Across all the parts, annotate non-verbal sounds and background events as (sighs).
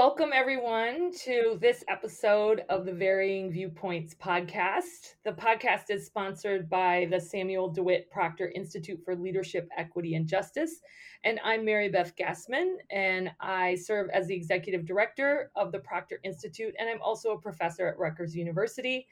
Welcome, everyone, to this episode of the Varying Viewpoints podcast. The podcast is sponsored by the Samuel DeWitt Proctor Institute for Leadership, Equity, and Justice. And I'm Mary Beth Gasman, and I serve as the executive director of the Proctor Institute, and I'm also a professor at Rutgers University.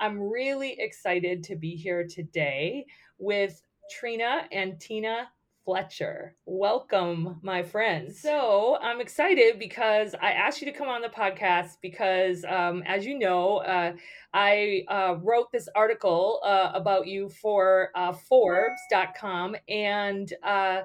I'm really excited to be here today with Trina and Tina Fletcher. Welcome, my friends. So I'm excited because I asked you to come on the podcast because, um, as you know, uh, I uh, wrote this article uh, about you for uh, Forbes.com. And uh,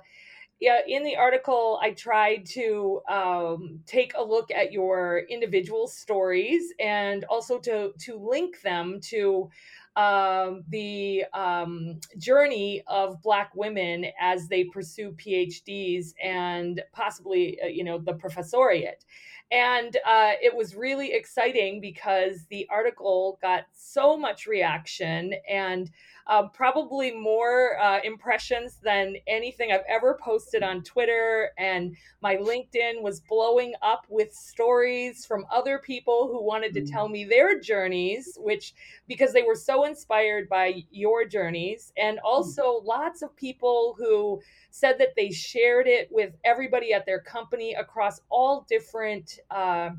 yeah, in the article, I tried to um, take a look at your individual stories and also to, to link them to um, the um, journey of Black women as they pursue PhDs and possibly, uh, you know, the professoriate. And uh, it was really exciting because the article got so much reaction and uh, probably more uh, impressions than anything I've ever posted on Twitter. And my LinkedIn was blowing up with stories from other people who wanted to tell mm. me their journeys, which because they were so inspired by your journeys, and mm. also lots of people who said that they shared it with everybody at their company across all different. Uh,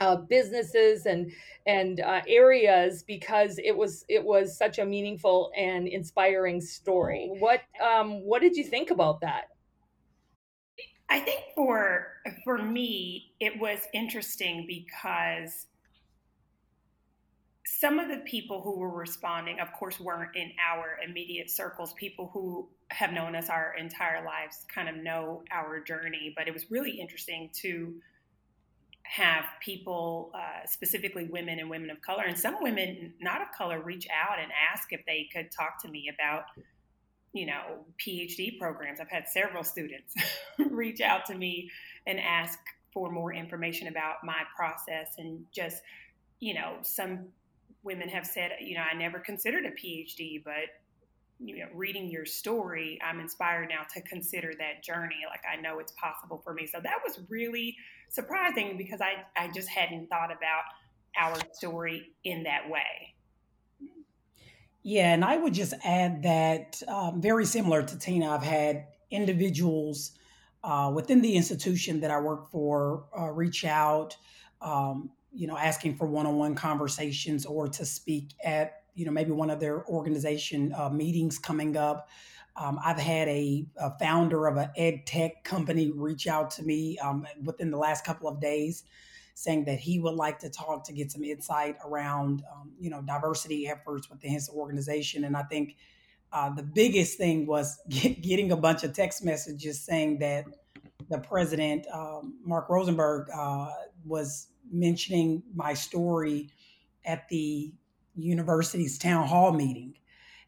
uh, businesses and and uh, areas because it was it was such a meaningful and inspiring story. What um, what did you think about that? I think for for me it was interesting because some of the people who were responding, of course, weren't in our immediate circles. People who have known us our entire lives kind of know our journey, but it was really interesting to have people, uh, specifically women and women of color, and some women not of color, reach out and ask if they could talk to me about, you know, PhD programs. I've had several students (laughs) reach out to me and ask for more information about my process and just, you know, some women have said, you know, I never considered a PhD, but you know, reading your story, I'm inspired now to consider that journey. Like I know it's possible for me. So that was really surprising because I, I just hadn't thought about our story in that way. Yeah, and I would just add that um, very similar to Tina, I've had individuals uh, within the institution that I work for uh, reach out, um, you know, asking for one-on-one conversations or to speak at, you know, maybe one of their organization uh, meetings coming up. Um, I've had a, a, founder of an ed tech company reach out to me um, within the last couple of days, saying that he would like to talk to get some insight around, um, you know, diversity efforts within his organization. And I think uh, the biggest thing was (laughs) get, getting a bunch of text messages saying that the president, um, Mark Rosenberg, uh, was mentioning my story at the university's town hall meeting.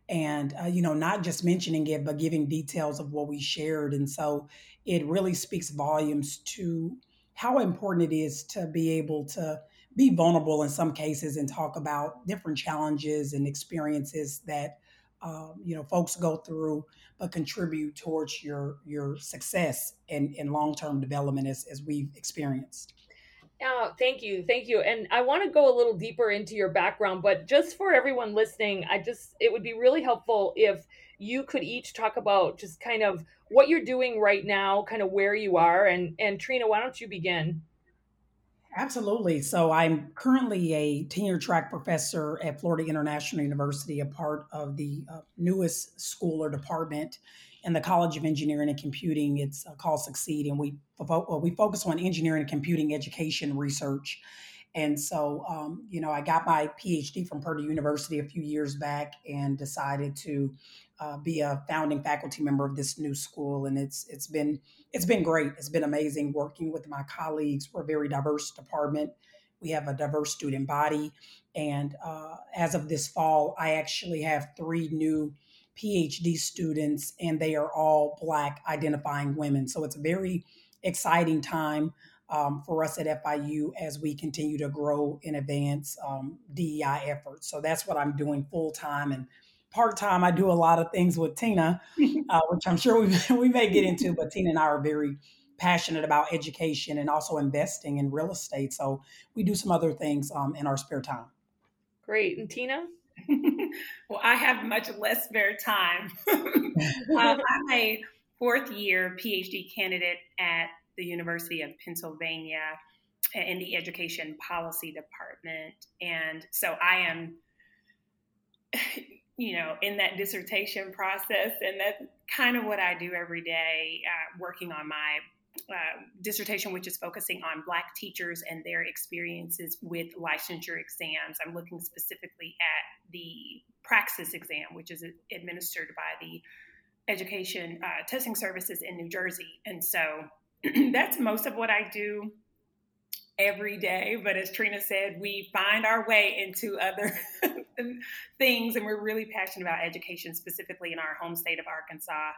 And uh, you know not just mentioning it but giving details of what we shared. And so it really speaks volumes to how important it is to be able to be vulnerable in some cases and talk about different challenges and experiences that um, you know folks go through but contribute towards your your success and, and long-term development as, as we've experienced Oh, thank you. Thank you. And I want to go a little deeper into your background, but just for everyone listening, I just, it would be really helpful if you could each talk about just kind of what you're doing right now, kind of where you are. And, and Trina, why don't you begin? Absolutely. So I'm currently a tenure track professor at Florida International University, a part of the uh, newest school or department in the College of Engineering and Computing. It's uh, called Succeed, and we we focus on engineering and computing education research. And so, um, you know, I got my PhD from Purdue University a few years back and decided to uh, be a founding faculty member of this new school. And it's it's been it's been great. It's been amazing working with my colleagues. We're a very diverse department. We have a diverse student body, and uh, as of this fall, I actually have three new PhD students, and they are all Black identifying women. So it's a very exciting time um, for us at FIU as we continue to grow and advance um, DEI efforts. So that's what I'm doing full time and part time. I do a lot of things with Tina, (laughs) uh, which I'm sure we, (laughs) we may get into, but Tina and I are very passionate about education and also investing in real estate. So we do some other things um, in our spare time. Great. And Tina? (laughs) well, I have much less spare time. uh, (laughs) (laughs) I'm a fourth year PhD candidate at the University of Pennsylvania in the Education Policy Department. And so I am, you know, in that dissertation process. And that's kind of what I do every day, uh, working on my uh, dissertation, which is focusing on Black teachers and their experiences with licensure exams. I'm looking specifically at the Praxis exam, which is administered by the Education uh, Testing Services in New Jersey. And so (clears throat) that's most of what I do every day. But as Trina said, we find our way into other (laughs) things, and we're really passionate about education, specifically in our home state of Arkansas.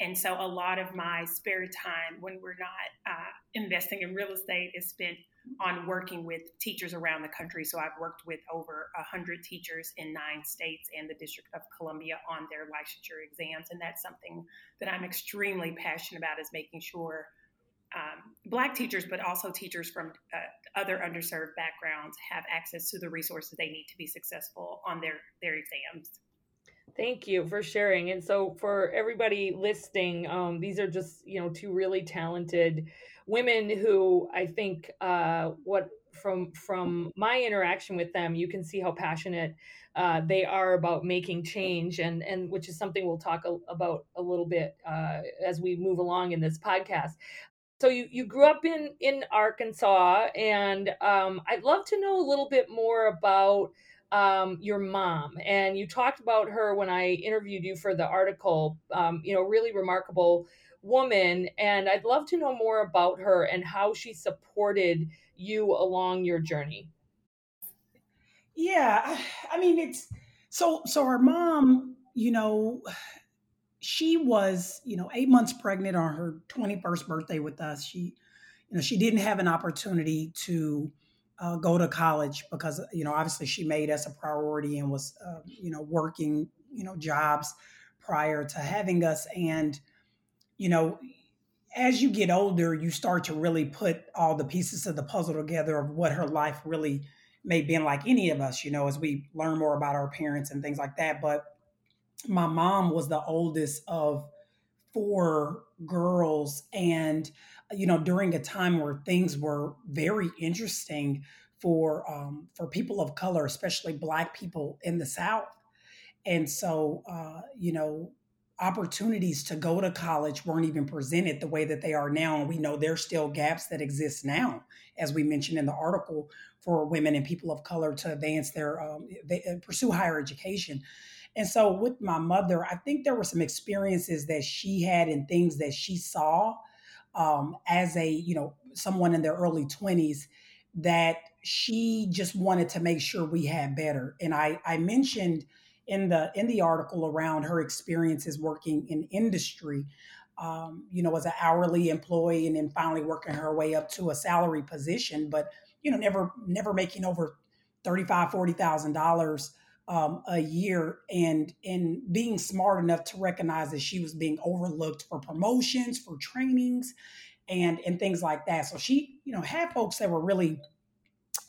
And so a lot of my spare time when we're not uh, investing in real estate is spent on working with teachers around the country. So I've worked with over 100 teachers in nine states and the District of Columbia on their licensure exams. And that's something that I'm extremely passionate about is making sure um, Black teachers, but also teachers from uh, other underserved backgrounds have access to the resources they need to be successful on their, their exams. Thank you for sharing. And so, for everybody listening, um, these are just you know two really talented women who I think uh, what from from my interaction with them, you can see how passionate uh, they are about making change, and and which is something we'll talk a, about a little bit uh, as we move along in this podcast. So you you grew up in in Arkansas, and um, I'd love to know a little bit more about um, your mom, and you talked about her when I interviewed you for the article. Um, you know, really remarkable woman, and I'd love to know more about her and how she supported you along your journey. Yeah, I mean it's so so our mom, you know, she was, you know, 8 months pregnant on her 21st birthday with us. She you know, she didn't have an opportunity to uh, go to college because you know obviously she made us a priority and was uh, you know working you know jobs prior to having us and you know as you get older you start to really put all the pieces of the puzzle together of what her life really may have been like any of us you know as we learn more about our parents and things like that. But my mom was the oldest of four girls and you know, during a time where things were very interesting for um, for people of color, especially Black people in the South, and so uh, you know, opportunities to go to college weren't even presented the way that they are now, and we know there's still gaps that exist now, as we mentioned in the article, for women and people of color to advance their um, they, uh, pursue higher education. And so, with my mother, I think there were some experiences that she had and things that she saw um, as a you know someone in their early 20s that she just wanted to make sure we had better and i i mentioned in the in the article around her experiences working in industry um, you know as an hourly employee and then finally working her way up to a salary position but you know never never making over 35 40 thousand dollars um, a year and and being smart enough to recognize that she was being overlooked for promotions for trainings and and things like that. So she you know had folks that were really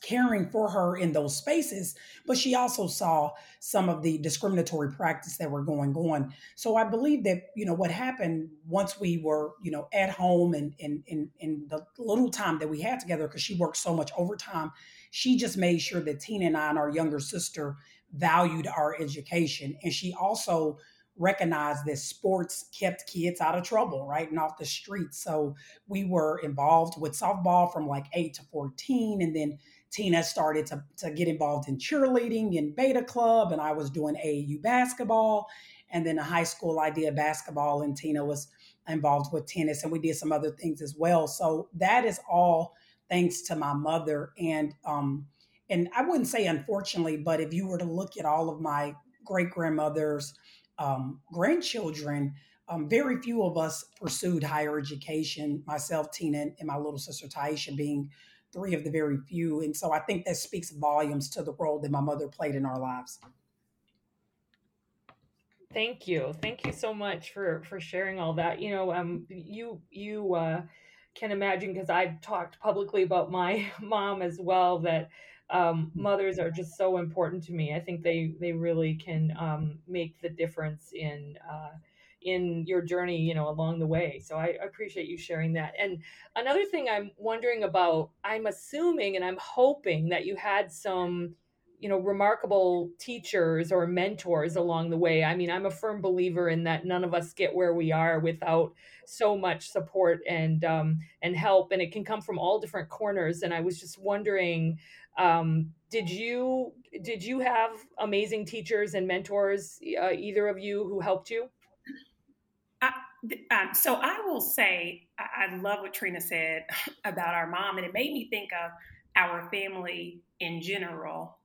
caring for her in those spaces but she also saw some of the discriminatory practice that were going on so i believe that you know what happened once we were you know at home and in in, in the little time that we had together because she worked so much overtime she just made sure that tina and i and our younger sister valued our education. And she also recognized that sports kept kids out of trouble, right? And off the streets. So we were involved with softball from like 8 to 14. And then Tina started to, to get involved in cheerleading and beta club. And I was doing AAU basketball. And then a high school idea basketball. And Tina was involved with tennis. And we did some other things as well. So that is all thanks to my mother. And um, and I wouldn't say unfortunately, but if you were to look at all of my great grandmother's um, grandchildren, um, very few of us pursued higher education. Myself, Tina, and my little sister Taisha being three of the very few. And so I think that speaks volumes to the role that my mother played in our lives. Thank you. Thank you so much for for sharing all that. You know, um you you uh can imagine because I've talked publicly about my (laughs) mom as well that um, mm. mothers are just so important to me. I think they they really can um, make the difference in uh, in your journey, you know, along the way. So I appreciate you sharing that. And another thing I'm wondering about, I'm assuming and I'm hoping that you had some you know remarkable teachers or mentors along the way i mean i'm a firm believer in that none of us get where we are without so much support and um, and help and it can come from all different corners and i was just wondering um, did you did you have amazing teachers and mentors uh, either of you who helped you um, so I will say, I, I love what Trina said (laughs) about our mom, and it made me think of our family in general.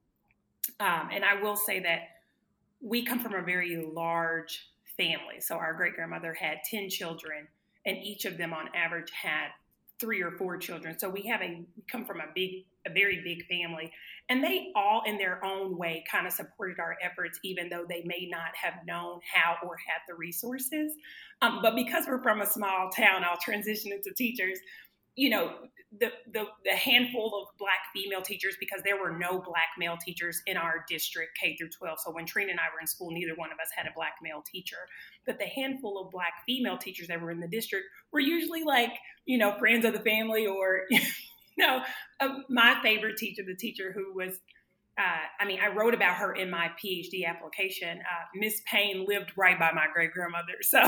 Um, and I will say that we come from a very large family. So our great grandmother had 10 children, and each of them on average had three or four children. So we have a come from a big, a very big family, and they all, in their own way, kind of supported our efforts, even though they may not have known how or had the resources. Um, but because we're from a small town, I'll transition into teachers. You know, the, the, the handful of black female teachers because there were no black male teachers in our district K through 12. So when Trina and I were in school, neither one of us had a black male teacher. But the handful of black female teachers that were in the district were usually like, you know, friends of the family or, (laughs) you know, uh, my favorite teacher, the teacher who was uh, I mean, I wrote about her in my PhD application. Uh, Miss Payne lived right by my great grandmother. (laughs) So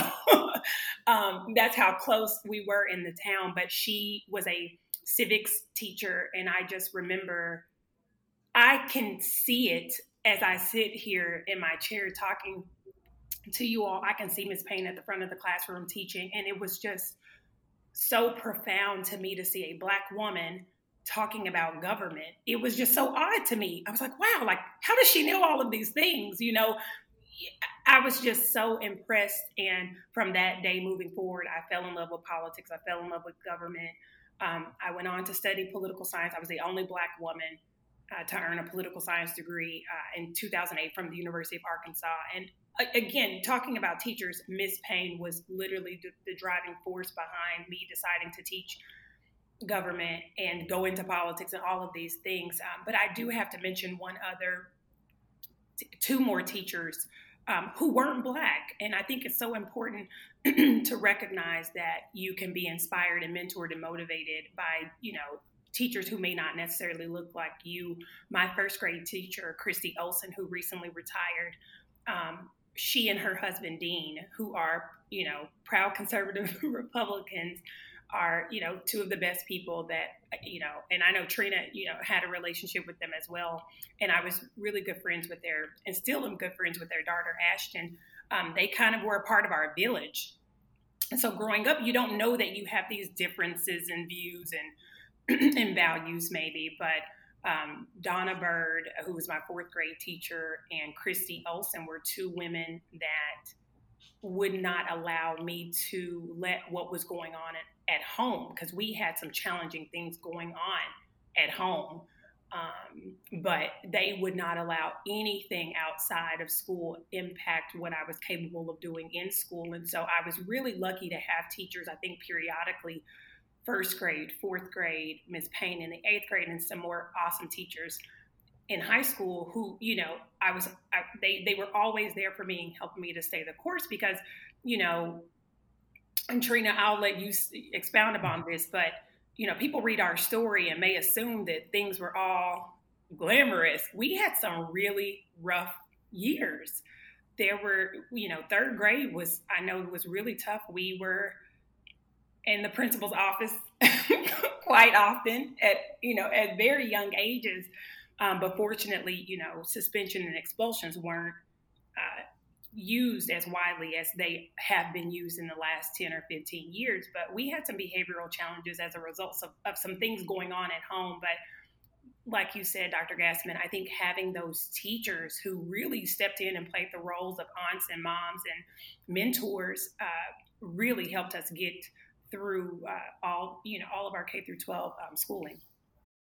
um, that's how close we were in the town. But she was a civics teacher, and I just remember I can see it as I sit here in my chair talking to you all. I can see Miss Payne at the front of the classroom teaching, and it was just so profound to me to see a black woman talking about government. It was just so odd to me. I was like, wow, like how does she know all of these things? You know, I was just so impressed. And from that day moving forward, I fell in love with politics. I fell in love with government. Um, I went on to study political science. I was the only Black woman uh, to earn a political science degree uh, in 2008 from the University of Arkansas. And uh, again, talking about teachers, Miss Payne was literally the, the, driving force behind me deciding to teach government and go into politics and all of these things. Um, but I do have to mention one other, t- two more teachers um, who weren't black. And I think it's so important (clears throat) to recognize that you can be inspired and mentored and motivated by, you know, teachers who may not necessarily look like you. My first grade teacher, Christy Olson, who recently retired, um, she and her husband Dean, who are, you know, proud conservative (laughs) Republicans, are you know two of the best people that you know and i know trina you know had a relationship with them as well. And i was really good friends with their and still am good friends with their daughter ashton. Um, they kind of were a part of our village. And so growing up you don't know that you have these differences in views and (clears throat) and values maybe but um, Donna Bird, who was my fourth grade teacher, and Christy Olson were two women that would not allow me to let what was going on at home because we had some challenging things going on at home. Um, but they would not allow anything outside of school impact what I was capable of doing in school. And so I was really lucky to have teachers, I think, periodically first grade, fourth grade, Miss Payne in the eighth grade, and some more awesome teachers in high school who, you know, I was, I, they, they were always there for me and helping me to stay the course because, you know, and Trina, I'll let you expound upon this, but you know, people read our story and may assume that things were all glamorous. We had some really rough years. There were, you know, third grade was, I know, it was really tough. We were in the principal's office (laughs) quite often at, you know, at very young ages. Um, but fortunately, you know, suspension and expulsions weren't uh, used as widely as they have been used in the last 10 or 15 years. But we had some behavioral challenges as a result of, of some things going on at home. But like you said, Dr. Gasman, I think having those teachers who really stepped in and played the roles of aunts and moms and mentors uh, really helped us get through uh, all you know all of our K through 12 um, schooling.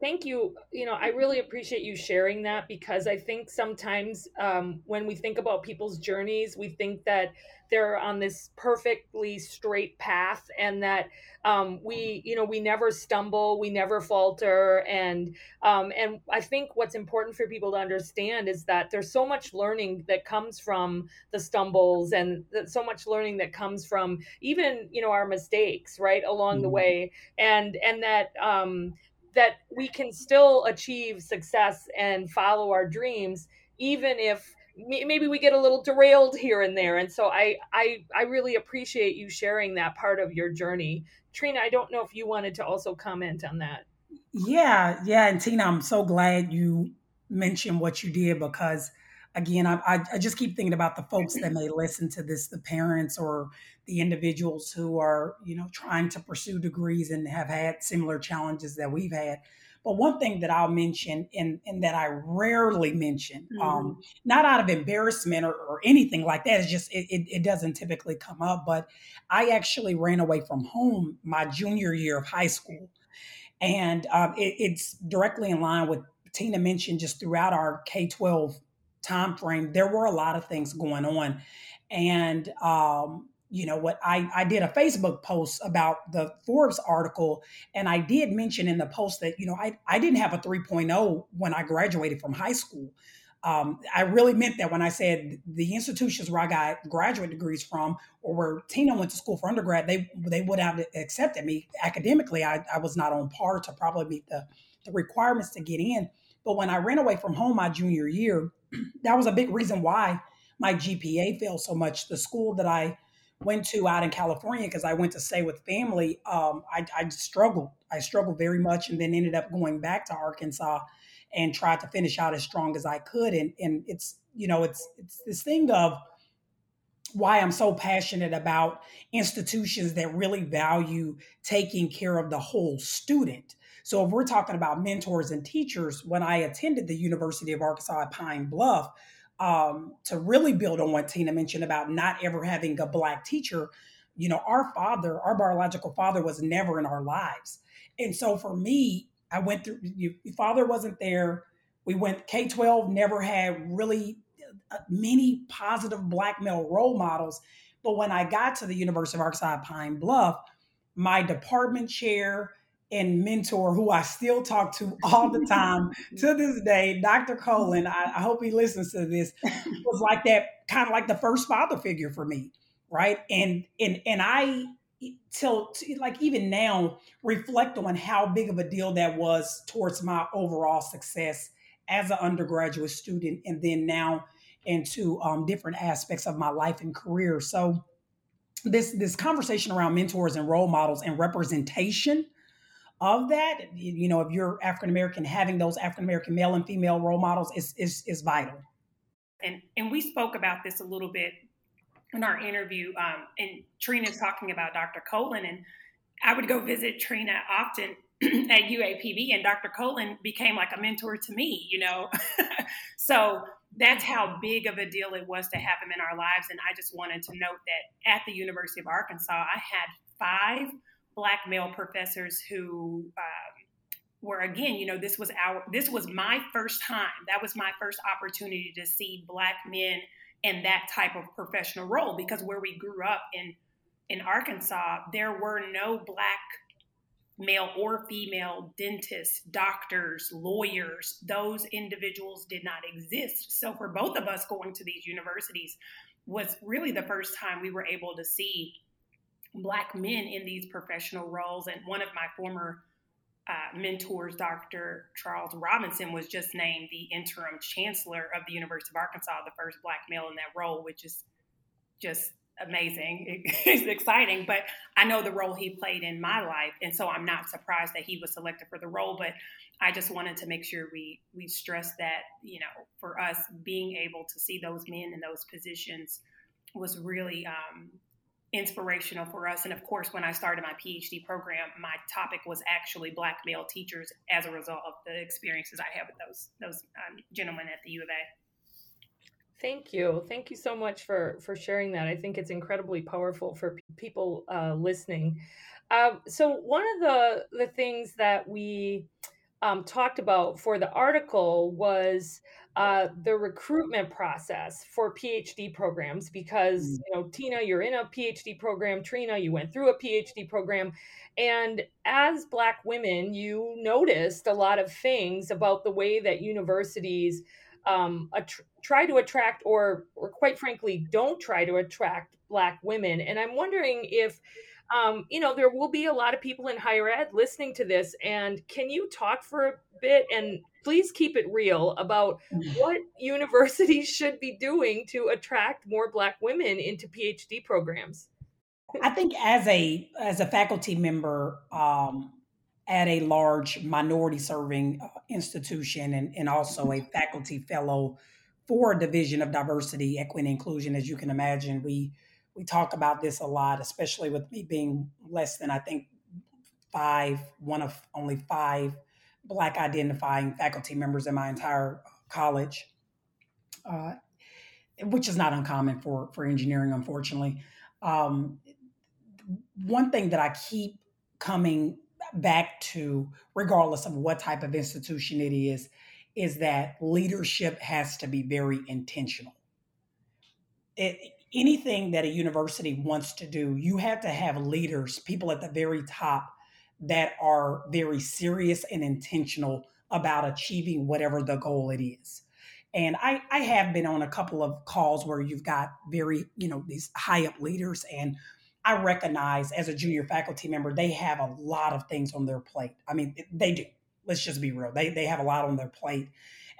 Thank you you know i really appreciate you sharing that because i think sometimes um, when we think about people's journeys we think that they're on this perfectly straight path and that um, we you know we never stumble we never falter and um, and i think what's important for people to understand is that there's so much learning that comes from the stumbles and so much learning that comes from even you know our mistakes right along mm-hmm. the way and and that um, that we can still achieve success and follow our dreams even if maybe we get a little derailed here and there. And so i i i really appreciate you sharing that part of your journey. Trina i don't know if you wanted to also comment on that. Yeah yeah and tina i'm so glad you mentioned what you did because again I, I just keep thinking about the folks that may listen to this the parents or the individuals who are you know trying to pursue degrees and have had similar challenges that we've had but one thing that I'll mention and, and that I rarely mention, um, mm-hmm. um, not out of embarrassment or, or, anything like that, it's just it, it, it, doesn't typically come up. But I actually ran away from home my junior year of high school. And um, it, it's directly in line with Tina mentioned just throughout our K 12 time frame, there were a lot of things going on. And um, you know what I, I did a facebook post about the forbes article and i did mention in the post that you know i, I didn't have a 3.0 when i graduated from high school. Um, i really meant that when i said the institutions where i got graduate degrees from or where tina went to school for undergrad they they would have accepted me academically. I, I was not on par to probably meet the, the requirements to get in. But when i ran away from home my junior year that was a big reason why my gpa fell so much the school that i went to out in California because I went to stay with family, um, I, I struggled. I struggled very much, and then ended up going back to Arkansas and tried to finish out as strong as I could. And and it's you know it's it's this thing of why I'm so passionate about institutions that really value taking care of the whole student. So if we're talking about mentors and teachers, when I attended the University of Arkansas at Pine Bluff, um, to really build on what Tina mentioned about not ever having a black teacher, you know, our father, our biological father was never in our lives. And so for me, I went through, your father wasn't there. We went K 12, never had really uh, many positive black male role models. But when I got to the University of Arkansas at Pine Bluff, my department chair, and mentor who I still talk to all the time to (laughs) this day, Dr. Colin. I, I, hope he listens to this. (laughs) Was like that kind of like the first father figure for me, right? And and and I till like even now reflect on how big of a deal that was towards my overall success as an undergraduate student, and then now into um, different aspects of my life and career. So this this conversation around mentors and role models and representation of that, you know, if you're African American, having those African American male and female role models is, is is vital. And and we spoke about this a little bit in our interview. Um, and Trina's talking about Dr. Colin, and I would go visit Trina often (clears throat) at UAPB, and Dr. Colin became like a mentor to me. You know, (laughs) so that's how big of a deal it was to have him in our lives. And I just wanted to note that at the University of Arkansas, I had five black male professors who um, were again you know this was our this was my first time. That was my first opportunity to see black men in that type of professional role because where we grew up in in arkansas there were no black male or female dentists doctors lawyers. Those individuals did not exist. So for both of us going to these universities was really the first time we were able to see black men in these professional roles. And one of my former uh, mentors, Dr. Charles Robinson, was just named the interim chancellor of the University of Arkansas, the first black male in that role, which is just amazing. (laughs) it's exciting, but I know the role he played in my life, and so I'm not surprised that he was selected for the role. But I just wanted to make sure we we stress that you know for us being able to see those men in those positions was really um, inspirational for us. And of course, when I started my PhD program, my topic was actually black male teachers as a result of the experiences I had with those those um, gentlemen at the U of A. Thank you. Thank you so much for for sharing that. I think it's incredibly powerful for people uh, listening. Uh, so one of the the things that we um, talked about for the article was uh, the recruitment process for PhD programs because mm. you know Tina, you're in a PhD program. Trina, you went through a PhD program, and as Black women, you noticed a lot of things about the way that universities um, att- try to attract, or or quite frankly, don't try to attract Black women. And I'm wondering if um, you know, there will be a lot of people in higher ed listening to this. And can you talk for a bit and please keep it real about what (laughs) universities should be doing to attract more Black women into PhD programs? I think as a as a faculty member um, at a large minority serving uh, institution and, and also a faculty fellow for a division of diversity, equity, and inclusion, as you can imagine, we we talk about this a lot, especially with me being less than I think five, one of only five Black identifying faculty members in my entire college, uh, which is not uncommon for for engineering, unfortunately. Um, one thing that I keep coming back to, regardless of what type of institution it is, is that leadership has to be very intentional. It, anything that a university wants to do, you have to have leaders, people at the very top that are very serious and intentional about achieving whatever the goal it is. And I, I have been on a couple of calls where you've got very, you know, these high up leaders. And I recognize as a junior faculty member, they have a lot of things on their plate. I mean, they do. Let's just be real. They, they have a lot on their plate.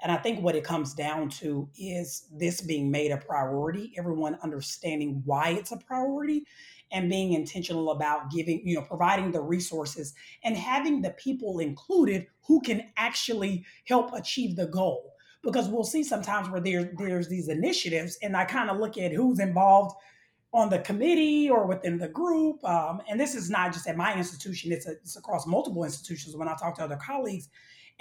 And I think what it comes down to is this being made a priority, everyone understanding why it's a priority and being intentional about giving, you know, providing the resources and having the people included who can actually help achieve the goal. Because we'll see sometimes where there's there's these initiatives, and I kind of look at who's involved on the committee or within the group. Um, and this is not just at my institution; it's, a, it's across multiple institutions. When I talk to other colleagues,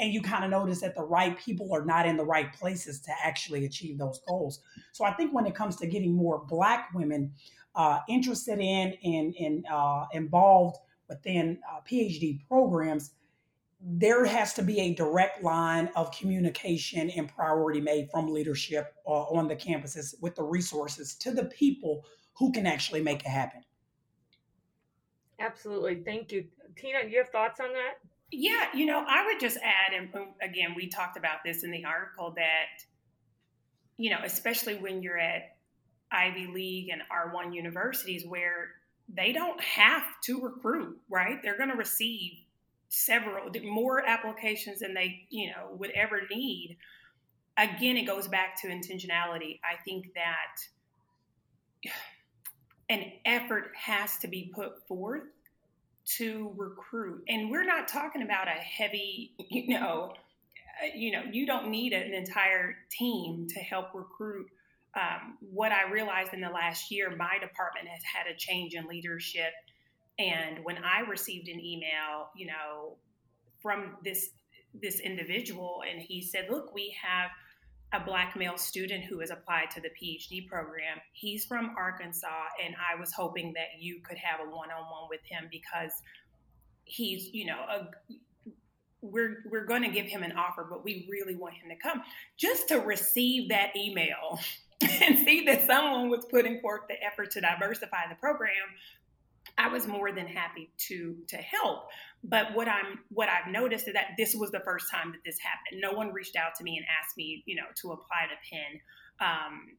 and you kind of notice that the right people are not in the right places to actually achieve those goals. So I think when it comes to getting more Black women uh, interested in and, uh, involved within uh, PhD programs, there has to be a direct line of communication and priority made from leadership uh, on the campuses with the resources to the people who can actually make it happen. Absolutely. Thank you. Tina, do you have thoughts on that? Yeah, you know, I would just add, and again, we talked about this in the article that, you know, especially when you're at Ivy League and R1 universities where they don't have to recruit, right? They're going to receive several more applications than they, you know, would ever need. Again, it goes back to intentionality. I think that (sighs) an effort has to be put forth to recruit. And we're not talking about a heavy, (laughs) you know, uh, you know, you don't need an entire team to help recruit. Um, what I realized in the last year, my department has had a change in leadership. And when I received an email, you know, from this this individual, and he said, "Look, we have." A black male student who has applied to the PhD program. He's from Arkansas, and I was hoping that you could have a one-on-one with him because he's, you know, a, we're we're going to give him an offer, but we really want him to come. Just to receive that email (laughs) and see that someone was putting forth the effort to diversify the program I was more than happy to to help. But what I'm what I've noticed is that this was the first time that this happened. No one reached out to me and asked me, you know, to apply to Penn. Um,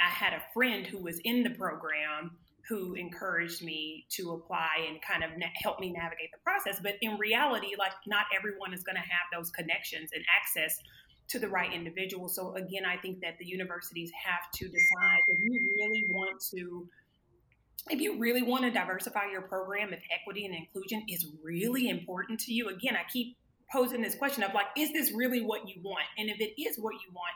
I had a friend who was in the program who encouraged me to apply and kind of na- help me navigate the process. But in reality, like not everyone is going to have those connections and access to the right individual. So again, I think that the universities have to decide if you really want to if you really want to diversify your program, if equity and inclusion is really important to you, again, I keep posing this question of like, is this really what you want? And if it is what you want,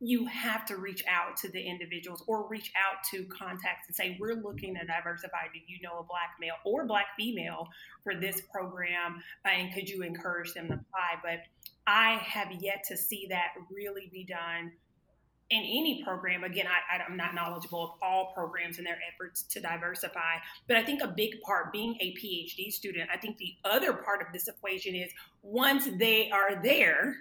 you have to reach out to the individuals or reach out to contacts and say, we're looking to diversify. Do you know a black male or black female for this program? And could you encourage them to apply? But I have yet to see that really be done in any program, again, I, I'm not knowledgeable of all programs and their efforts to diversify, but I think a big part being a PhD student, I think the other part of this equation is once they are there,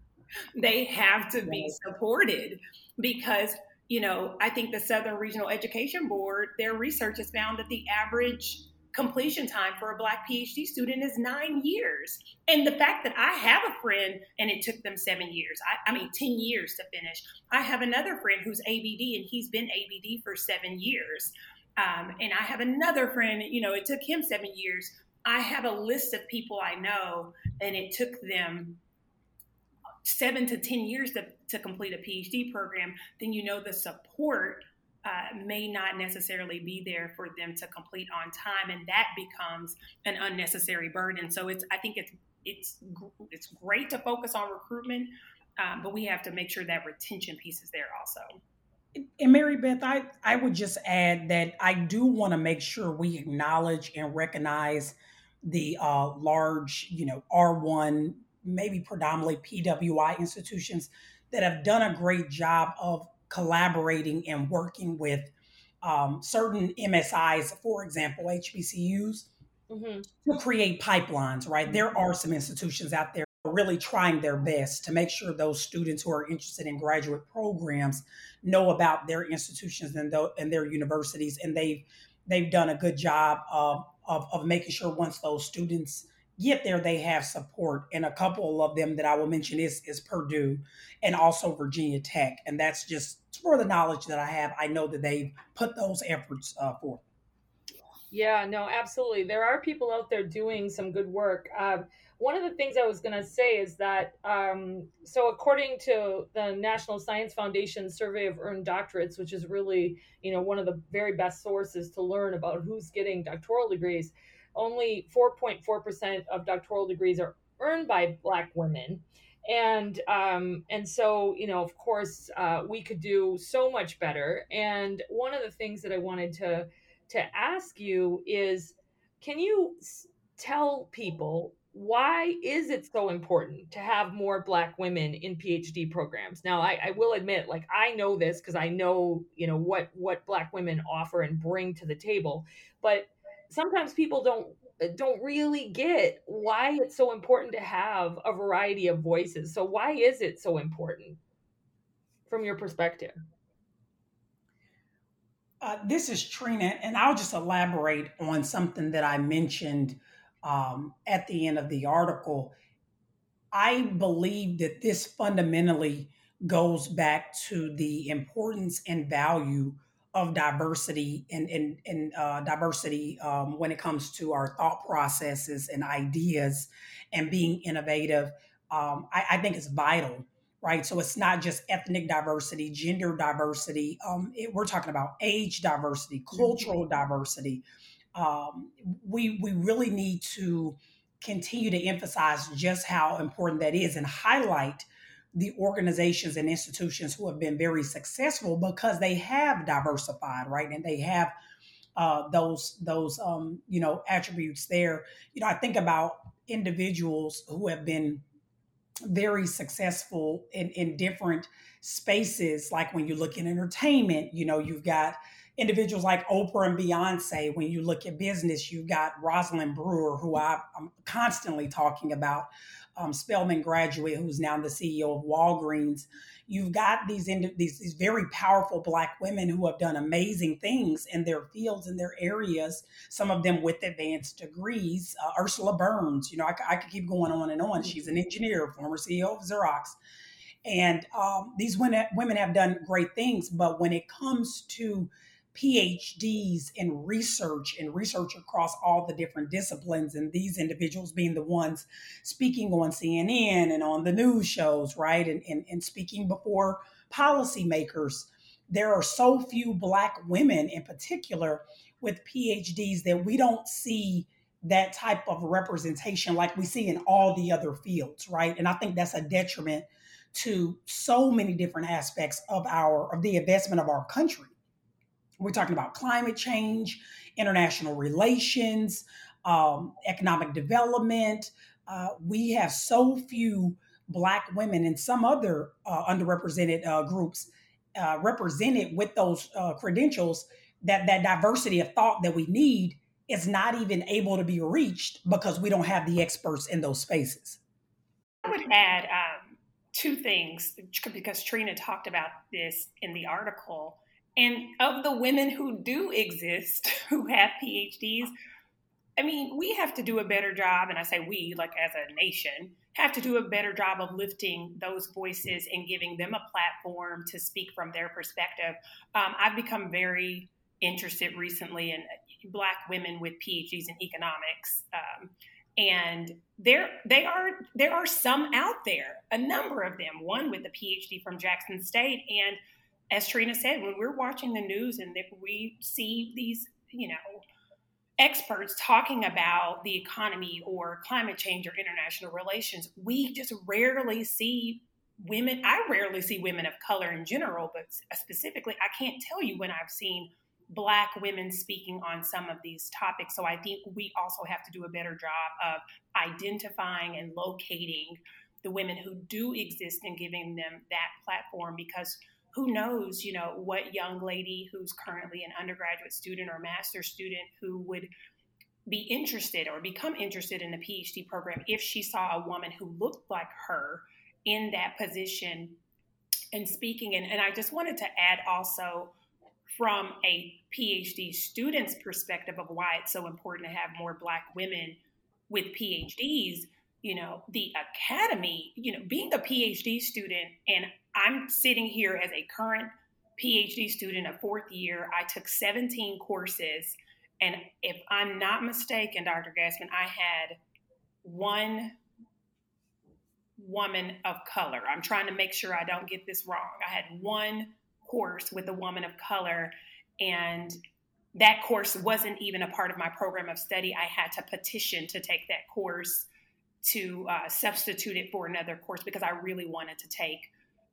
(laughs) they have to be supported because you know i think the southern regional education board their research has found that the average completion time for a black phd student is nine years. And the fact that i have a friend and it took them seven years i, I mean 10 years to finish. I have another friend who's abd and he's been abd for seven years. Um, and i have another friend you know it took him seven years. I have a list of people i know and it took them seven to 10 years to, to complete a PhD program, then you know the support uh, may not necessarily be there for them to complete on time, and that becomes an unnecessary burden. So it's I think it's it's it's great to focus on recruitment, um, but we have to make sure that retention piece is there also. And Mary Beth, I, I would just add that I do want to make sure we acknowledge and recognize the uh, large, you know, R1 maybe predominantly PWI institutions that have done a great job of collaborating and working with um, certain MSIs, for example, HBCUs, mm-hmm. to create pipelines, right? There are some institutions out there really trying their best to make sure those students who are interested in graduate programs know about their institutions and, th- and their universities and they've they've done a good job of, of, of making sure once those students get there, they have support. And a couple of them that I will mention is, is Purdue and also Virginia Tech. And that's just for the knowledge that I have. I know that they've put those efforts uh, forth. Yeah, no, absolutely. There are people out there doing some good work. Uh, one of the things I was going to say is that, um, so according to the National Science Foundation survey of earned doctorates, which is really, you know, one of the very best sources to learn about who's getting doctoral degrees, only 4.4% of doctoral degrees are earned by Black women. And um, and so you know, of course, uh, we could do so much better. And one of the things that I wanted to to ask you is, can you tell people why is it so important to have more black women in phd programs now i, I will admit like i know this because i know you know what what black women offer and bring to the table but sometimes people don't uh, don't really get why it's so important to have a variety of voices. So why is it so important from your perspective? Uh, this is Trina, and I'll just elaborate on something that I mentioned um, at the end of the article. I believe that this fundamentally goes back to the importance and value of diversity and, and, and uh, diversity um, when it comes to our thought processes and ideas and being innovative, um, I, I, think it's vital, right? So it's not just ethnic diversity, gender diversity. Um, it, we're talking about age diversity, cultural mm-hmm. diversity. Um, we we really need to continue to emphasize just how important that is and highlight the organizations and institutions who have been very successful because they have diversified, right? And they have uh, those those um, you know attributes there. You know, I think about individuals who have been very successful in, in different spaces. Like when you look in entertainment, you know, you've got individuals like Oprah and Beyonce. When you look at business, you've got Rosalind Brewer, who I, am constantly talking about um, Spelman graduate who's now the CEO of Walgreens. You've got these, these these very powerful Black women who have done amazing things in their fields in their areas. Some of them with advanced degrees. Uh, Ursula Burns, you know, I, I, could keep going on and on. She's an engineer, former CEO of Xerox, and um, these women women have done great things. But when it comes to PhDs in research and research across all the different disciplines, and these individuals being the ones speaking on CNN and on the news shows, right? And, and, and speaking before policymakers. There are so few Black women in particular with PhDs that we don't see that type of representation like we see in all the other fields, right? And I think that's a detriment to so many different aspects of our of the investment of our country we're talking about climate change, international relations, um, economic development. Uh, we have so few Black women and some other uh, underrepresented uh, groups uh, represented with those uh, credentials, that that diversity of thought that we need is not even able to be reached because we don't have the experts in those spaces. I would add um, two things because Trina talked about this in the article. And of the women who do exist, (laughs) who have PhDs, I mean, we have to do a better job, and I say we, like as a nation, have to do a better job of lifting those voices and giving them a platform to speak from their perspective. Um, I've become very interested recently in Black women with PhDs in economics. Um, and there they are there are some out there a number of them one with a phd from jackson state and as trina said when we're watching the news and if we see these you know experts talking about the economy or climate change or international relations we just rarely see women i rarely see women of color in general but specifically i can't tell you when i've seen Black women speaking on some of these topics. So I think we also have to do a better job of identifying and locating the women who do exist and giving them that platform because who knows, you know, what young lady who's currently an undergraduate student or master student who would be interested or become interested in the PhD program if she saw a woman who looked like her in that position and speaking. And, and I just wanted to add also from a PhD student's perspective of why it's so important to have more Black women with PhDs, you know, the academy, you know, being a PhD student, and I'm sitting here as a current PhD student, a fourth year, I took 17 courses. And if I'm not mistaken, Dr. Gasman, I had one woman of color. I'm trying to make sure I don't get this wrong. I had one course with a woman of color. And that course wasn't even a part of my program of study. I had to petition to take that course to uh, substitute it for another course because I really wanted to take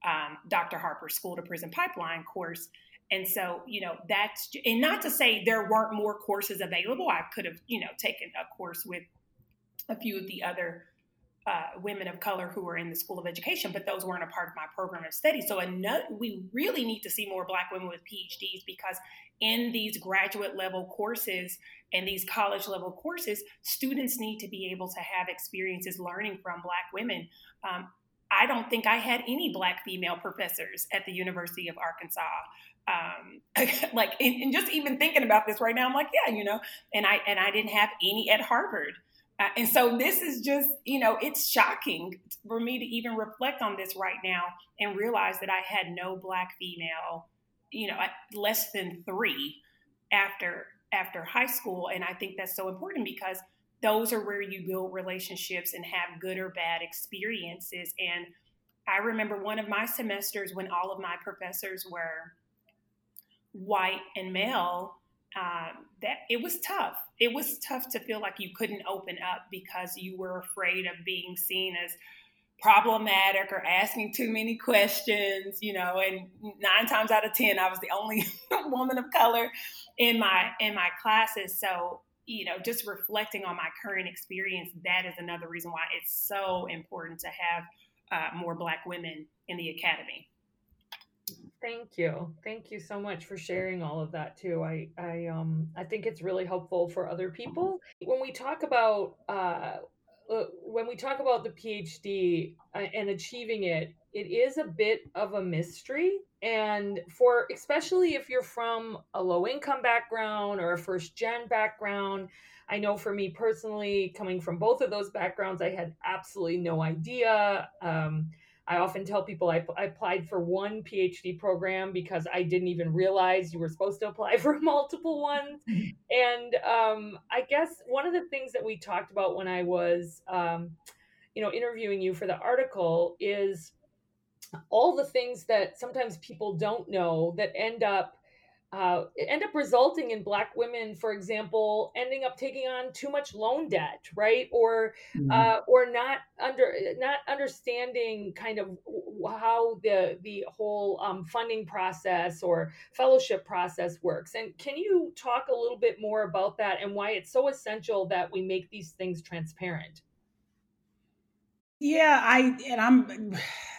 um, Dr. Harper's School to Prison Pipeline course. And so, you know, that's, and not to say there weren't more courses available. I could have, you know, taken a course with a few of the other uh, women of color who were in the School of Education, but those weren't a part of my program of study. So another, we really need to see more Black women with PhDs because in these graduate level courses and these college level courses, students need to be able to have experiences learning from Black women. Um, I don't think I had any Black female professors at the University of Arkansas. Um, (laughs) like, and, and just even thinking about this right now, I'm like, yeah, you know, and I and I didn't have any at Harvard. Uh, and so this is just, you know, it's shocking for me to even reflect on this right now and realize that I had no black female, you know, less than three after after high school. And I think that's so important because those are where you build relationships and have good or bad experiences. And I remember one of my semesters when all of my professors were white and male um, that it was tough. It was tough to feel like you couldn't open up because you were afraid of being seen as problematic or asking too many questions, you know, and nine times out of 10, I was the only (laughs) woman of color in my, in my classes. So, you know, just reflecting on my current experience, that is another reason why it's so important to have uh, more black women in the academy. Thank you. Thank you so much for sharing all of that too. I I um I think it's really helpful for other people. When we talk about uh, uh when we talk about the PhD uh, and achieving it, it is a bit of a mystery and for especially if you're from a low income background or a first gen background, I know for me personally coming from both of those backgrounds I had absolutely no idea um I often tell people I, I, applied for one PhD program because I didn't even realize you were supposed to apply (laughs) for multiple ones. and um, I guess one of the things that we talked about when I was, um, you know, interviewing you for the article is all the things that sometimes people don't know that end up uh, end up resulting in black women, for example, ending up taking on too much loan debt, right? Or mm-hmm. uh, or not under not understanding kind of how the the whole um, funding process or fellowship process works. And can you talk a little bit more about that and why it's so essential that we make these things transparent? Yeah, I and I'm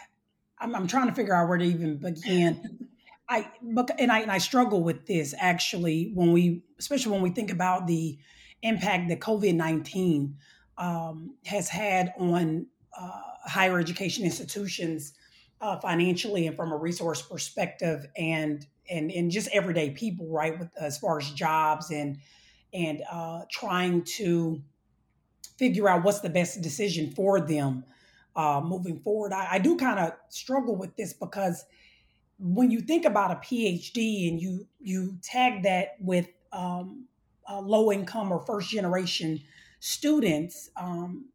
(sighs) I'm, I'm trying to figure out where to even begin I and I and I struggle with this actually when we, especially when we think about the impact that COVID nineteen um, has had on uh, higher education institutions uh, financially and from a resource perspective, and and and just everyday people, right? With as far as jobs and and uh, trying to figure out what's the best decision for them uh, moving forward. I, I do kind of struggle with this because when you think about a PhD and you you tag that with um, low income or first generation students, um,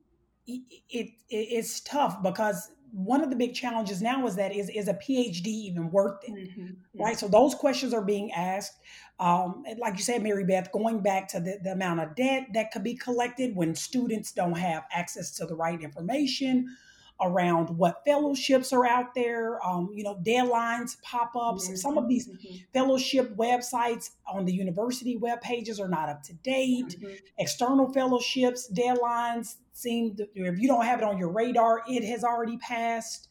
it, it, it's tough because one of the big challenges now is that is is a PhD even worth it, mm-hmm. right? So those questions are being asked. Um, like you said, Mary Beth, going back to the, the amount of debt that could be collected when students don't have access to the right information around what fellowships are out there. Um, you know, deadlines, pop ups. Mm-hmm. Some of these mm-hmm. fellowship websites on the university web pages are not up to date. Mm-hmm. External fellowships, deadlines seem, to, if you don't have it on your radar, it has already passed.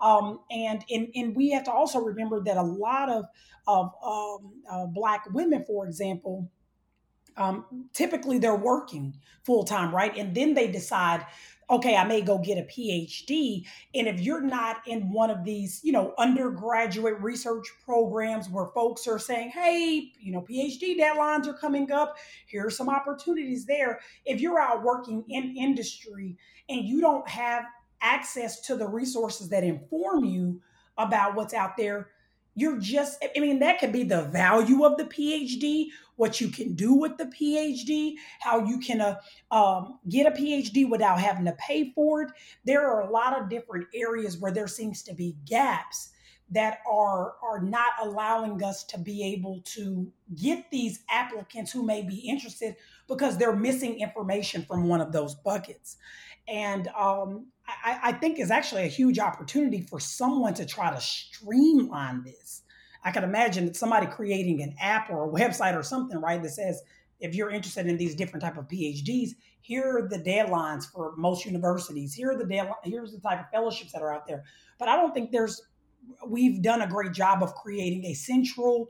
Um, and, and, and we have to also remember that a lot of, of um, uh, Black women, for example, um, typically they're working full time, right? And then they decide okay, I may go get a PhD. And if you're not in one of these, you know, undergraduate research programs where folks are saying, hey, you know, PhD deadlines are coming up, here are some opportunities there. If you're out working in industry and you don't have access to the resources that inform you about what's out there, you're just i mean that could be the value of the phd what you can do with the phd how you can uh, um, get a phd without having to pay for it there are a lot of different areas where there seems to be gaps that are are not allowing us to be able to get these applicants who may be interested because they're missing information from one of those buckets and um, I, I think is actually a huge opportunity for someone to try to streamline this. I can imagine that somebody creating an app or a website or something, right, that says if you're interested in these different type of PhDs, here are the deadlines for most universities. Here are the deadline, here's the type of fellowships that are out there. But I don't think there's we've done a great job of creating a central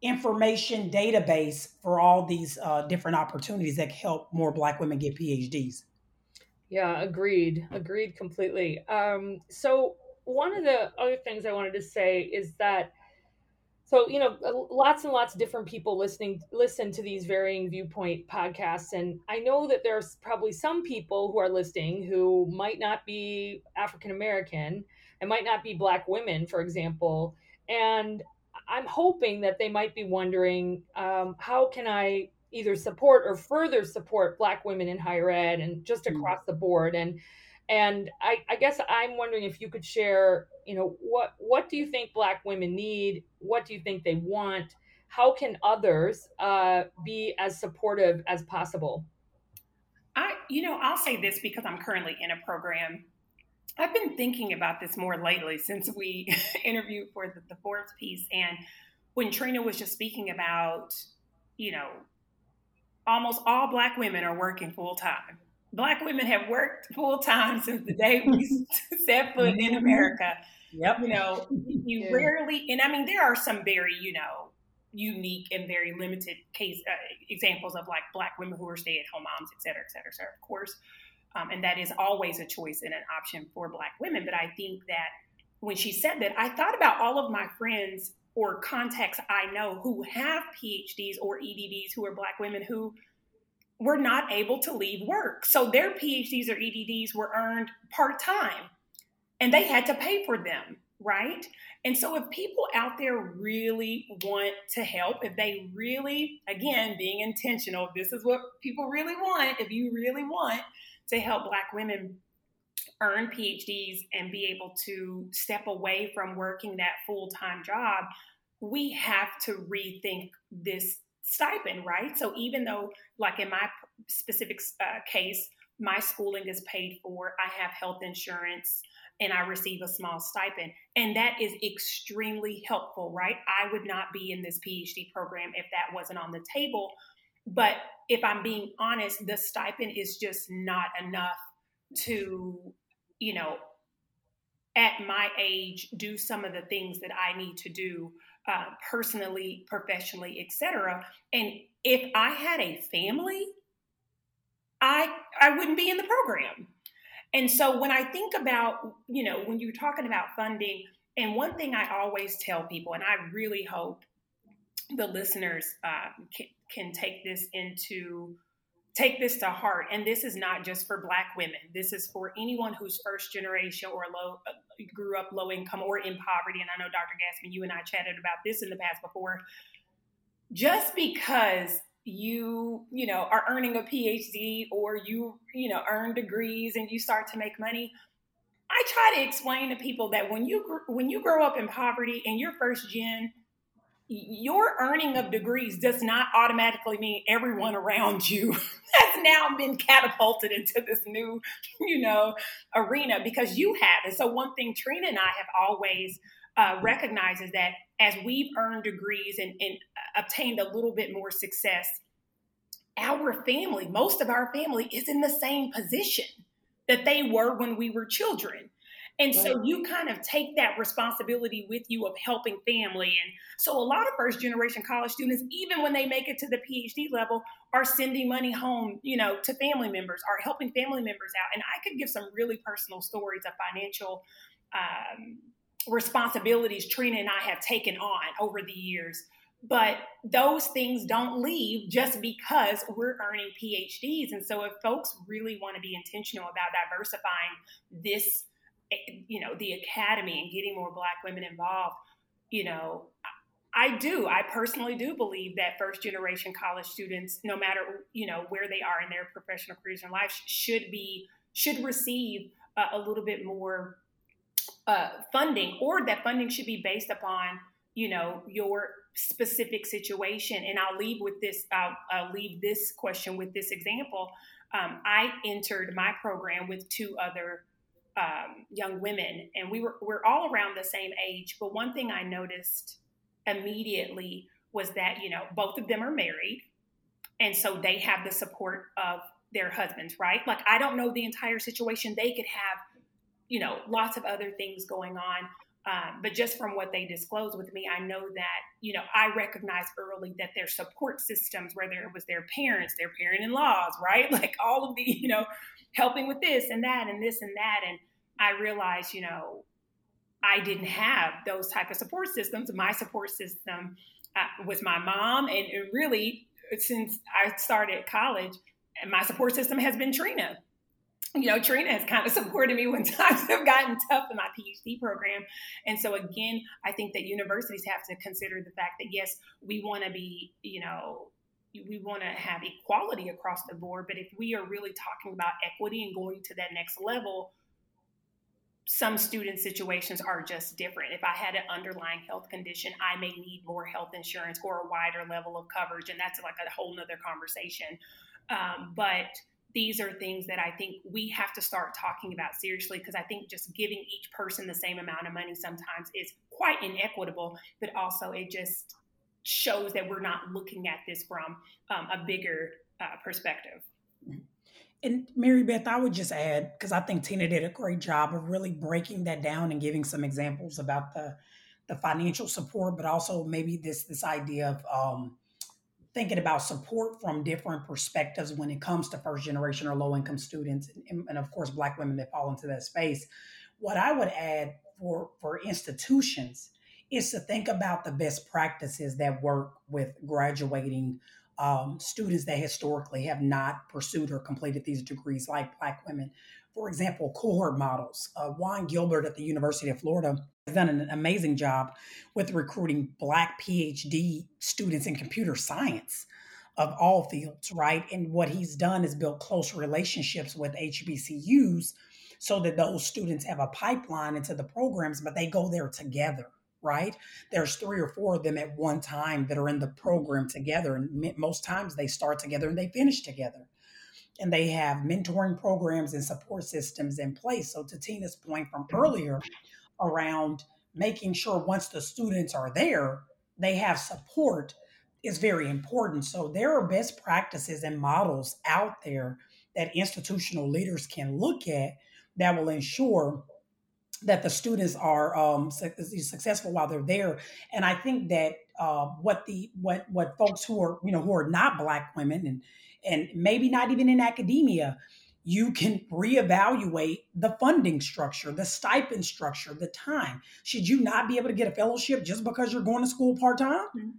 information database for all these uh, different opportunities that help more Black women get PhDs. Yeah, agreed. Agreed completely. Um, so one of the other things I wanted to say is that so you know lots and lots of different people listening listen to these varying viewpoint podcasts and i know that there's probably some people who are listening who might not be african american and might not be black women for example and i'm hoping that they might be wondering um, how can i either support or further support black women in higher ed and just mm. across the board and and I, I, guess i'm wondering if you could share you know what what do you think black women need? What do you think they want? How can others uh, be as supportive as possible? I you know i'll say this because i'm currently in a program. I've been thinking about this more lately since we (laughs) interviewed for the, the piece. And when trina was just speaking about you know almost all black women are working full time. Black women have worked full time since the day we (laughs) set foot in mm-hmm. America. Yep. You know, you yeah. rarely, and I mean, there are some very, you know, unique and very limited case uh, examples of like black women who are stay at home moms, et cetera, et cetera, et cetera, of course. Um, and that is always a choice and an option for black women. But I think that when she said that, I thought about all of my friends or contacts I know who have PhDs or EDDs who are Black women who were not able to leave work. So their PhDs or EDDs were earned part time and they had to pay for them, right? And so if people out there really want to help, if they really, again, being intentional, this is what people really want, if you really want to help Black women earn PhDs and be able to step away from working that full time job, we have to rethink this stipend, right? So even though, like in my specific uh, case, my schooling is paid for, I have health insurance, and I receive a small stipend. And that is extremely helpful, right? I would not be in this PhD program if that wasn't on the table. But if I'm being honest, the stipend is just not enough to you know, at my age, do some of the things that I need to do uh, personally, professionally, etc. And if I had a family, I I wouldn't be in the program. And so when I think about, you know, when you're talking about funding, and one thing I always tell people, and I really hope the listeners uh, can, can take this into take this to heart and this is not just for black women. This is for anyone who's first generation or low uh, grew up low income or in poverty and i know dr Gasman you and i chatted about this in the past before. Just because you you know are earning a phd or you you know earn degrees and you start to make money i try to explain to people that when you when you grow up in poverty and you're first gen your earning of degrees does not automatically mean everyone around you (laughs) has now been catapulted into this new, you know, arena because you have. And so one thing Trina and I have always uh, recognized is that as we've earned degrees and, and obtained a little bit more success, our family, most of our family is in the same position that they were when we were children. And right. so you kind of take that responsibility with you of helping family. And so a lot of first generation college students, even when they make it to the PhD level, are sending money home, you know, to family members, are helping family members out. And I could give some really personal stories of financial um, responsibilities Trina and I have taken on over the years. But those things don't leave just because we're earning PhDs. And so if folks really want to be intentional about diversifying this you know the academy and getting more black women involved you know i do. I personally do believe that first generation college students no matter you know where they are in their professional careers in life should be should receive a little bit more uh, funding or that funding should be based upon you know your specific situation. And i'll leave with this i'll, I'll leave this question with this example. Um, i entered my program with two other um, young women, and we were we're all around the same age. But one thing I noticed immediately was that you know both of them are married, and so they have the support of their husbands, right? Like I don't know the entire situation; they could have, you know, lots of other things going on. Um, but just from what they disclosed with me, I know that, you know, I recognized early that their support systems, whether it was their parents, their parent in laws, right? (laughs) Like all of the, you know, helping with this and that and this and that. And I realized, you know, I didn't have those type of support systems. My support system uh, was my mom, and, and really, since I started college, my support system has been Trina. You know, Trina has kind of (laughs) supported me when (laughs) times have gotten tough in my PhD program. And so, again, I think that universities have to consider the fact that, yes, we want to be, you know, we want to have equality across the board. But if we are really talking about equity and going to that next level, some student situations are just different. If I had an underlying health condition, I may need more health insurance or a wider level of coverage, and that's like a whole nother conversation. Um, but these are things that I think we have to start talking about seriously because I think just giving each person the same amount of money sometimes is quite inequitable, but also it just shows that we're not looking at this from um, a bigger uh, perspective. Mm-hmm. And Mary Beth, I would just add, because I think Tina did a great job of really breaking that down and giving some examples about the the financial support, but also maybe this this idea of um, thinking about support from different perspectives when it comes to first generation or low income students, and, and of course, Black women that fall into that space. What I would add for for institutions is to think about the best practices that work with graduating um, students that historically have not pursued or completed these degrees, like Black women. For example, cohort models. Uh, Juan Gilbert at the University of Florida has done an amazing job with recruiting Black PhD students in computer science of all fields, right? And what he's done is build close relationships with HBCUs so that those students have a pipeline into the programs, but they go there together right? There's three or four of them at one time that are in the program together. And most times they start together and they finish together. And they have mentoring programs and support systems in place. So, to Tina's point from mm-hmm. earlier around making sure once the students are there, they have support is very important. So, there are best practices and models out there that institutional leaders can look at that will ensure that the students are um, successful while they're there. And I think that uh, what the what what folks who are you know who are not black women and and maybe not even in academia, you can reevaluate the funding structure, the stipend structure, the time. Should you not be able to get a fellowship just because you're going to school part time? Mm-hmm.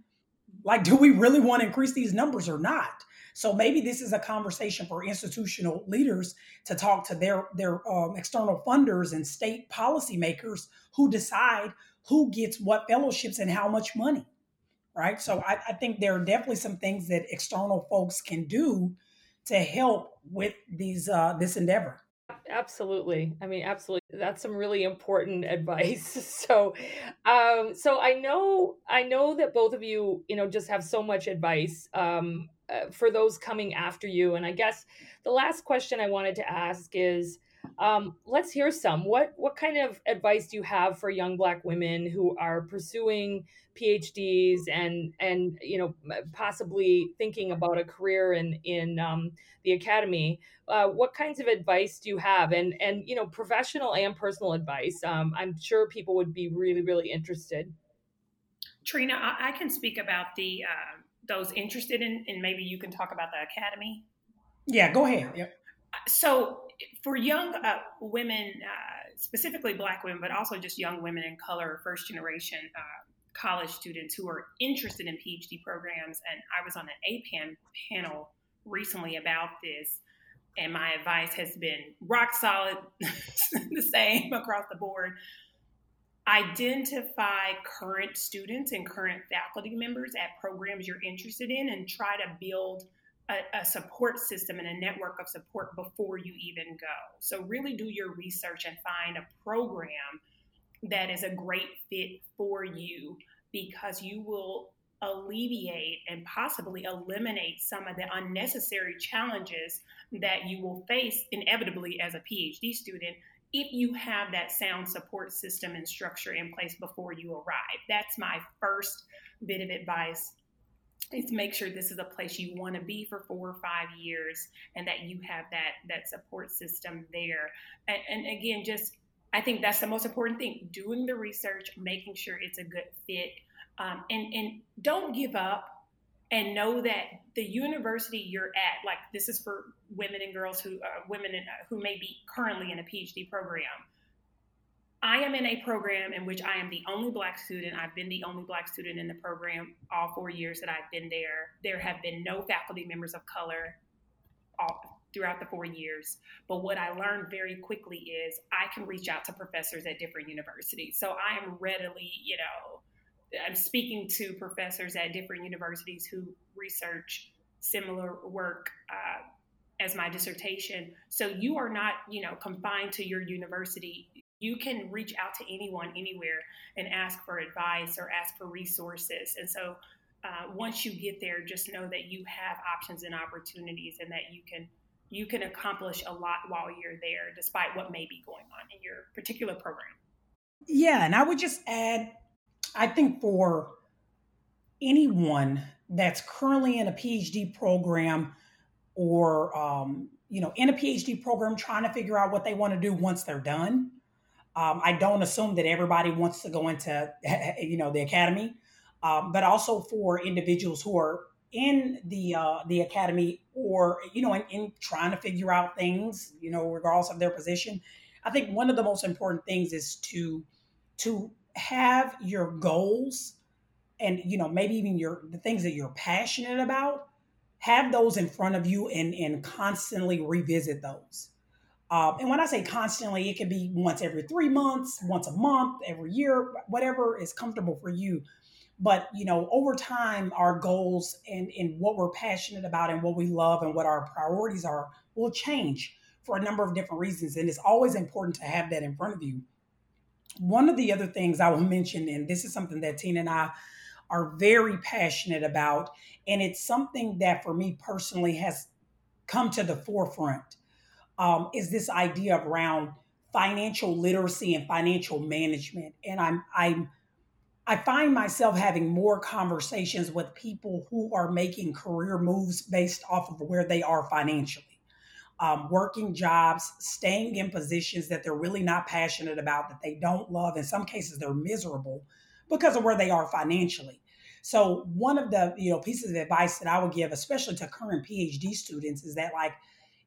Like, do we really want to increase these numbers or not? So maybe this is a conversation for institutional leaders to talk to their their um, external funders and state policymakers who decide who gets what fellowships and how much money, right? So I, I think there are definitely some things that external folks can do to help with these uh, this endeavor. Absolutely. I mean, absolutely. That's some really important (laughs) advice. So, um, so I know, I know that both of you, you know, just have so much advice um, uh, for those coming after you. And I guess the last question I wanted to ask is, um, let's hear some. What what kind of advice do you have for young Black women who are pursuing PhDs and and you know possibly thinking about a career in in um, the academy? Uh, what kinds of advice do you have? And and you know professional and personal advice. Um, I'm sure people would be really really interested. Trina, I, can speak about the uh, those interested in, and maybe you can talk about the academy. Yeah, go ahead. Yep. So for young uh, women, uh, specifically Black women, but also just young women in color, first generation uh, college students who are interested in PhD programs, and I was on an APAN panel recently about this, and my advice has been rock solid, (laughs) the same across the board. Identify current students and current faculty members at programs you're interested in, and try to build a, a, support system and a network of support before you even go. So, really do your research and find a program that is a great fit for you because you will alleviate and possibly eliminate some of the unnecessary challenges that you will face inevitably as a PhD student if you have that sound support system and structure in place before you arrive. That's my first bit of advice is make sure this is a place you want to be for four or five years and that you have that that support system there and, and again just i think that's the most important thing doing the research making sure it's a good fit um, and and don't give up and know that the university you're at like this is for women and girls who uh, women in, uh, who may be currently in a phd program I am in a program in which I am the only black student. I've been the only black student in the program all four years that I've been there. There have been no faculty members of color all, throughout the four years. But what I learned very quickly is I can reach out to professors at different universities. So I am readily, you know, I'm speaking to professors at different universities who research similar work uh, as my dissertation. So you are not, you know, confined to your university you can reach out to anyone anywhere and ask for advice or ask for resources. And so uh, once you get there, just know that you have options and opportunities, and that you can you can accomplish a lot while you're there, despite what may be going on in your particular program. Yeah, and I would just add, I think for anyone that's currently in a PhD program or um, you know in a PhD program trying to figure out what they want to do once they're done um, I don't assume that everybody wants to go into, (laughs) you know, the academy, um, but also for individuals who are in the uh, the academy or you know, in, in, trying to figure out things, you know, regardless of their position. I think one of the most important things is to to have your goals and you know maybe even your the things that you're passionate about have those in front of you and and constantly revisit those um, and when I say constantly, it can be once every three months, once a month, every year, whatever is comfortable for you. But you know, over time, our goals and, and what we're passionate about and what we love and what our priorities are will change for a number of different reasons. And it's always important to have that in front of you. One of the other things I will mention, and this is something that Tina and I are very passionate about, and it's something that for me personally has come to the forefront um, is this idea around financial literacy and financial management. And I'm I'm I find myself having more conversations with people who are making career moves based off of where they are financially. Um, working jobs, staying in positions that they're really not passionate about, that they don't love. In some cases, they're miserable because of where they are financially. So one of the you know pieces of advice that I would give, especially to current PhD students, is that like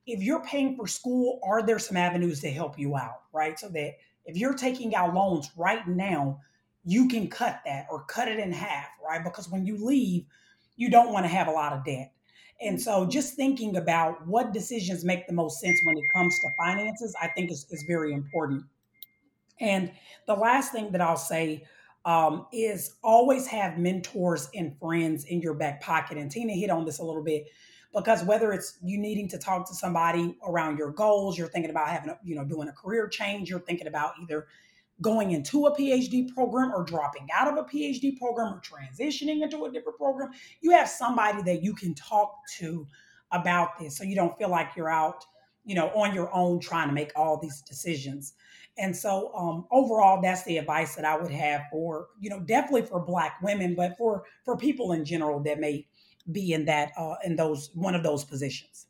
if you're paying for school, are there some avenues to help you out, right? So that if you're taking out loans right now, you can cut that or cut it in half, right? Because when you leave, you don't want to have a lot of debt. And so just thinking about what decisions make the most sense when it comes to finances, I think is, is very important. And the last thing that I'll say um, is always have mentors and friends in your back pocket. And Tina hit on this a little bit because whether it's you needing to talk to somebody around your goals, you're thinking about having, a, you know, doing a career change, you're thinking about either going into a PhD program or dropping out of a PhD program or transitioning into a different program, you have somebody that you can talk to about this so you don't feel like you're out, you know, on your own trying to make all these decisions. And so um, overall, that's the advice that I would have for, you know, definitely for Black women, but for for people in general that may be in that uh, in those one of those positions.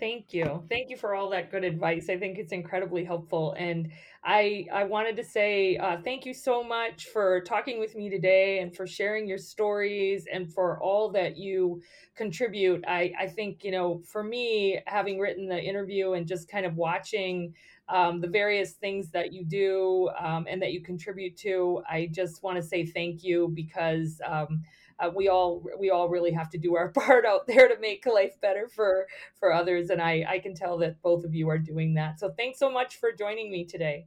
Thank you. Thank you for all that good advice. I think it's incredibly helpful. And I I wanted to say uh, thank you so much for talking with me today and for sharing your stories and for all that you contribute. I, I think, you know, for me, having written the interview and just kind of watching um, the various things that you do um, and that you contribute to, I just want to say thank you because um, uh, we all we all really have to do our (laughs) part out there to make life better for for others and i i can tell that both of you are doing that. So thanks so much for joining me today